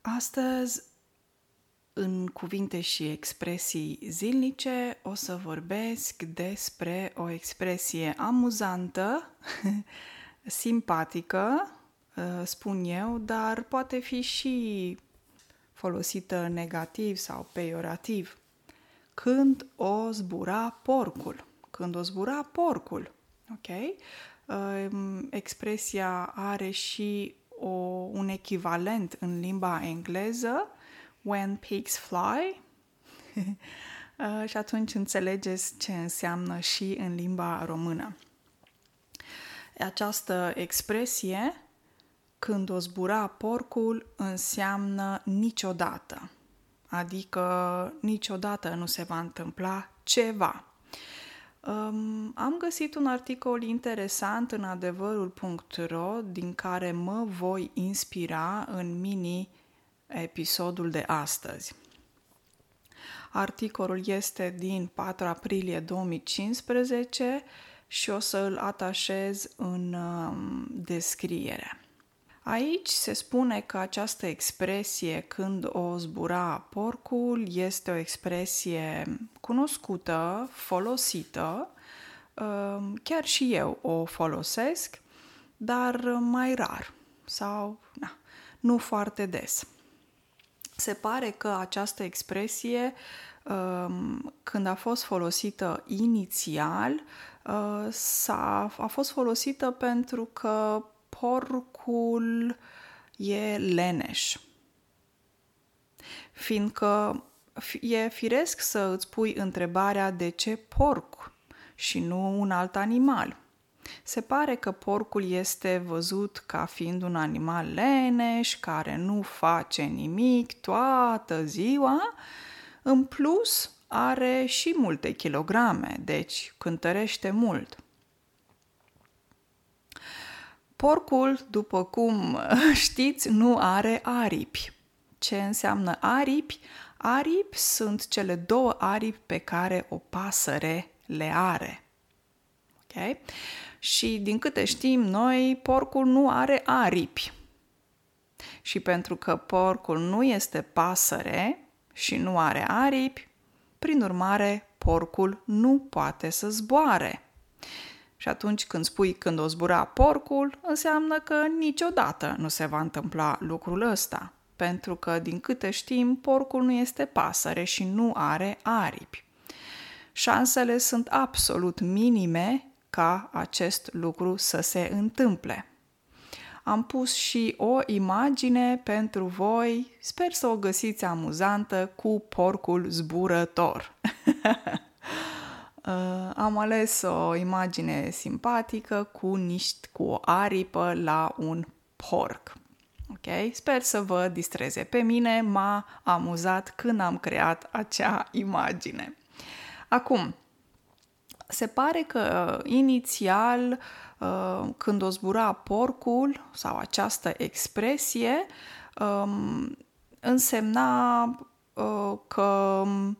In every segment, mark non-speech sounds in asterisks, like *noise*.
Astăzi, în cuvinte și expresii zilnice, o să vorbesc despre o expresie amuzantă, *laughs* simpatică, ă, spun eu, dar poate fi și folosită negativ sau peiorativ. Când o zbura porcul. Când o zbura porcul. Ok? Ă, expresia are și o, un echivalent în limba engleză, when pigs fly, *laughs* uh, și atunci înțelegeți ce înseamnă și în limba română. Această expresie, când o zbura porcul, înseamnă niciodată, adică niciodată nu se va întâmpla ceva. Um, am găsit un articol interesant în adevărul.ro din care mă voi inspira în mini episodul de astăzi. Articolul este din 4 aprilie 2015 și o să îl atașez în um, descriere. Aici se spune că această expresie când o zbura porcul este o expresie cunoscută, folosită, um, chiar și eu o folosesc, dar mai rar sau na, nu foarte des. Se pare că această expresie, um, când a fost folosită inițial, uh, s-a, a fost folosită pentru că porcul e leneș. Fiindcă e firesc să îți pui întrebarea de ce porc și nu un alt animal. Se pare că porcul este văzut ca fiind un animal leneș, care nu face nimic toată ziua, în plus are și multe kilograme, deci cântărește mult. Porcul, după cum *laughs* știți, nu are aripi. Ce înseamnă aripi? Aripi sunt cele două aripi pe care o pasăre le are. Okay? Și din câte știm noi, porcul nu are aripi. Și pentru că porcul nu este pasăre și nu are aripi, prin urmare, porcul nu poate să zboare. Și atunci când spui când o zbura porcul, înseamnă că niciodată nu se va întâmpla lucrul ăsta. Pentru că, din câte știm, porcul nu este pasăre și nu are aripi. Șansele sunt absolut minime ca acest lucru să se întâmple. Am pus și o imagine pentru voi, sper să o găsiți amuzantă, cu porcul zburător. *laughs* Uh, am ales o imagine simpatică cu niște cu o aripă la un porc. Ok? Sper să vă distreze. Pe mine m-a amuzat când am creat acea imagine. Acum, se pare că uh, inițial, uh, când o zbura porcul sau această expresie, um, însemna uh, că um,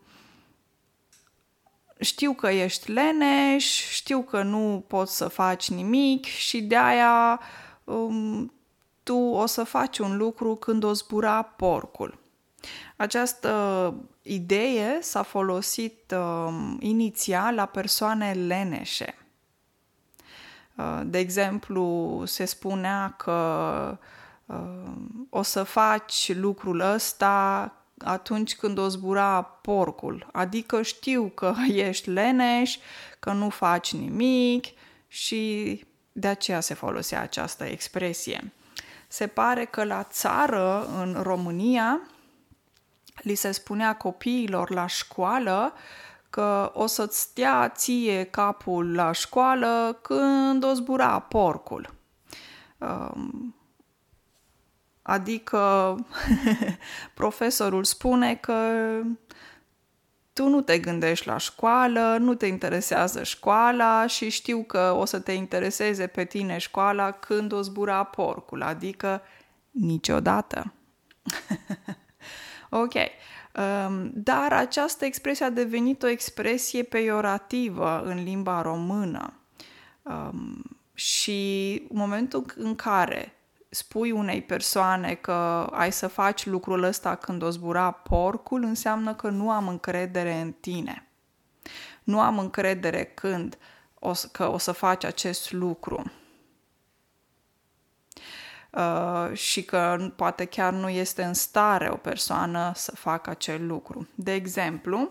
știu că ești leneș, știu că nu poți să faci nimic și de aia um, tu o să faci un lucru când o zbura porcul. Această idee s-a folosit uh, inițial la persoane leneșe. Uh, de exemplu, se spunea că uh, o să faci lucrul ăsta atunci când o zbura porcul. Adică știu că *laughs* ești leneș, că nu faci nimic și de aceea se folosea această expresie. Se pare că la țară, în România, li se spunea copiilor la școală că o să-ți stea ție capul la școală când o zbura porcul. Um, adică *laughs* profesorul spune că tu nu te gândești la școală, nu te interesează școala și știu că o să te intereseze pe tine școala când o zbura porcul, adică niciodată. *laughs* Ok. Um, dar această expresie a devenit o expresie peiorativă în limba română. Um, și în momentul în care spui unei persoane că ai să faci lucrul ăsta când o zbura porcul, înseamnă că nu am încredere în tine. Nu am încredere când o, că o să faci acest lucru. Uh, și că poate chiar nu este în stare o persoană să facă acel lucru. De exemplu,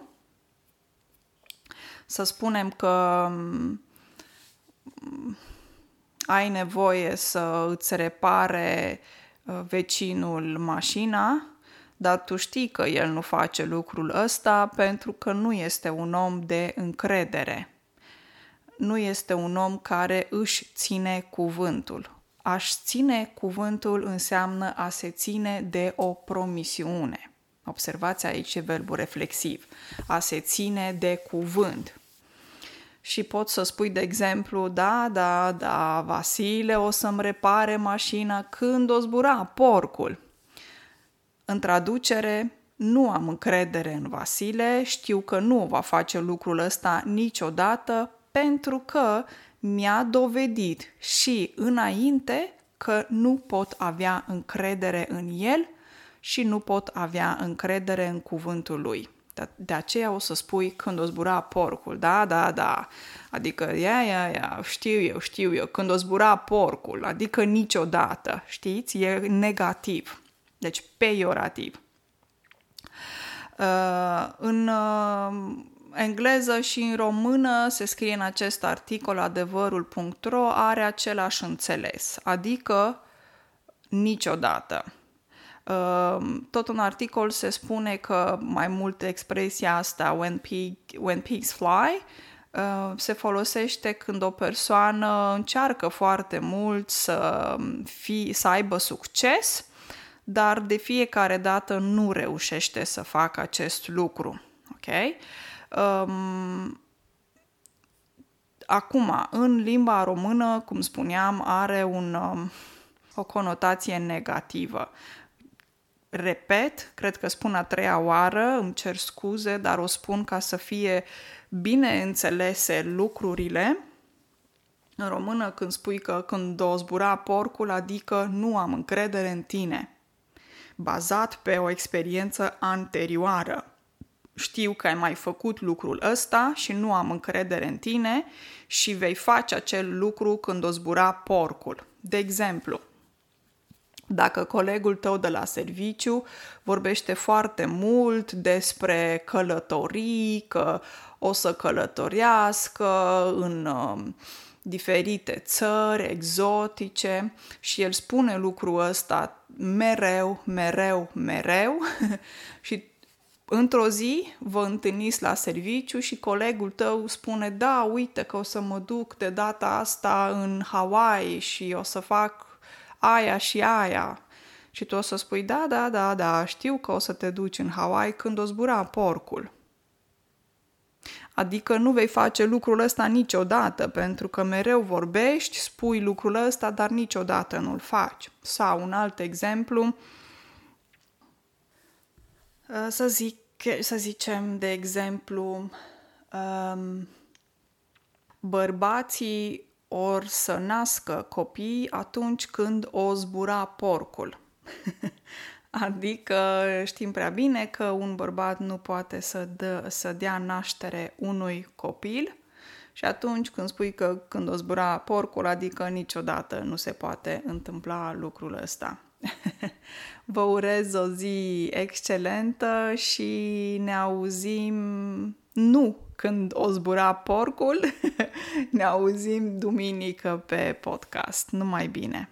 să spunem că um, ai nevoie să îți repare uh, vecinul mașina, dar tu știi că el nu face lucrul ăsta pentru că nu este un om de încredere. Nu este un om care își ține cuvântul. Aș ține cuvântul înseamnă a se ține de o promisiune. Observați aici verbul reflexiv. A se ține de cuvânt și poți să spui, de exemplu, da, da, da, Vasile o să-mi repare mașina când o zbura porcul. În traducere, nu am încredere în Vasile, știu că nu va face lucrul ăsta niciodată pentru că mi-a dovedit și înainte că nu pot avea încredere în el și nu pot avea încredere în cuvântul lui. De aceea o să spui când o zbura porcul, da, da, da, adică ia, ia, ia, știu eu, știu eu, când o zbura porcul, adică niciodată, știți, e negativ, deci peiorativ. Uh, în uh, engleză și în română se scrie în acest articol adevărul.ro are același înțeles, adică niciodată. Ehm, tot în articol se spune că mai mult expresia asta when, pig, when pigs fly ehm, se folosește când o persoană încearcă foarte mult să, fi, să aibă succes, dar de fiecare dată nu reușește să facă acest lucru. Ok? Um, acum, în limba română, cum spuneam, are un, um, o conotație negativă repet, cred că spun a treia oară, îmi cer scuze, dar o spun ca să fie bine înțelese lucrurile. În română, când spui că când o zbura porcul, adică nu am încredere în tine, bazat pe o experiență anterioară. Știu că ai mai făcut lucrul ăsta și nu am încredere în tine și vei face acel lucru când o zbura porcul. De exemplu, dacă colegul tău de la serviciu vorbește foarte mult despre călătorii, că o să călătorească în uh, diferite țări exotice și el spune lucrul ăsta mereu, mereu, mereu *laughs* și într-o zi vă întâlniți la serviciu și colegul tău spune da, uite că o să mă duc de data asta în Hawaii și o să fac aia și aia. Și tu o să spui, da, da, da, da, știu că o să te duci în Hawaii când o zbura porcul. Adică nu vei face lucrul ăsta niciodată, pentru că mereu vorbești, spui lucrul ăsta, dar niciodată nu-l faci. Sau un alt exemplu, uh, să, zic, să zicem, de exemplu, um, bărbații or să nască copii atunci când o zbura porcul. *laughs* adică știm prea bine că un bărbat nu poate să, dă, să dea naștere unui copil și atunci când spui că când o zbura porcul, adică niciodată nu se poate întâmpla lucrul ăsta. *laughs* Vă urez o zi excelentă și ne auzim nu când o zbura porcul. *laughs* ne auzim duminică pe podcast. Numai bine!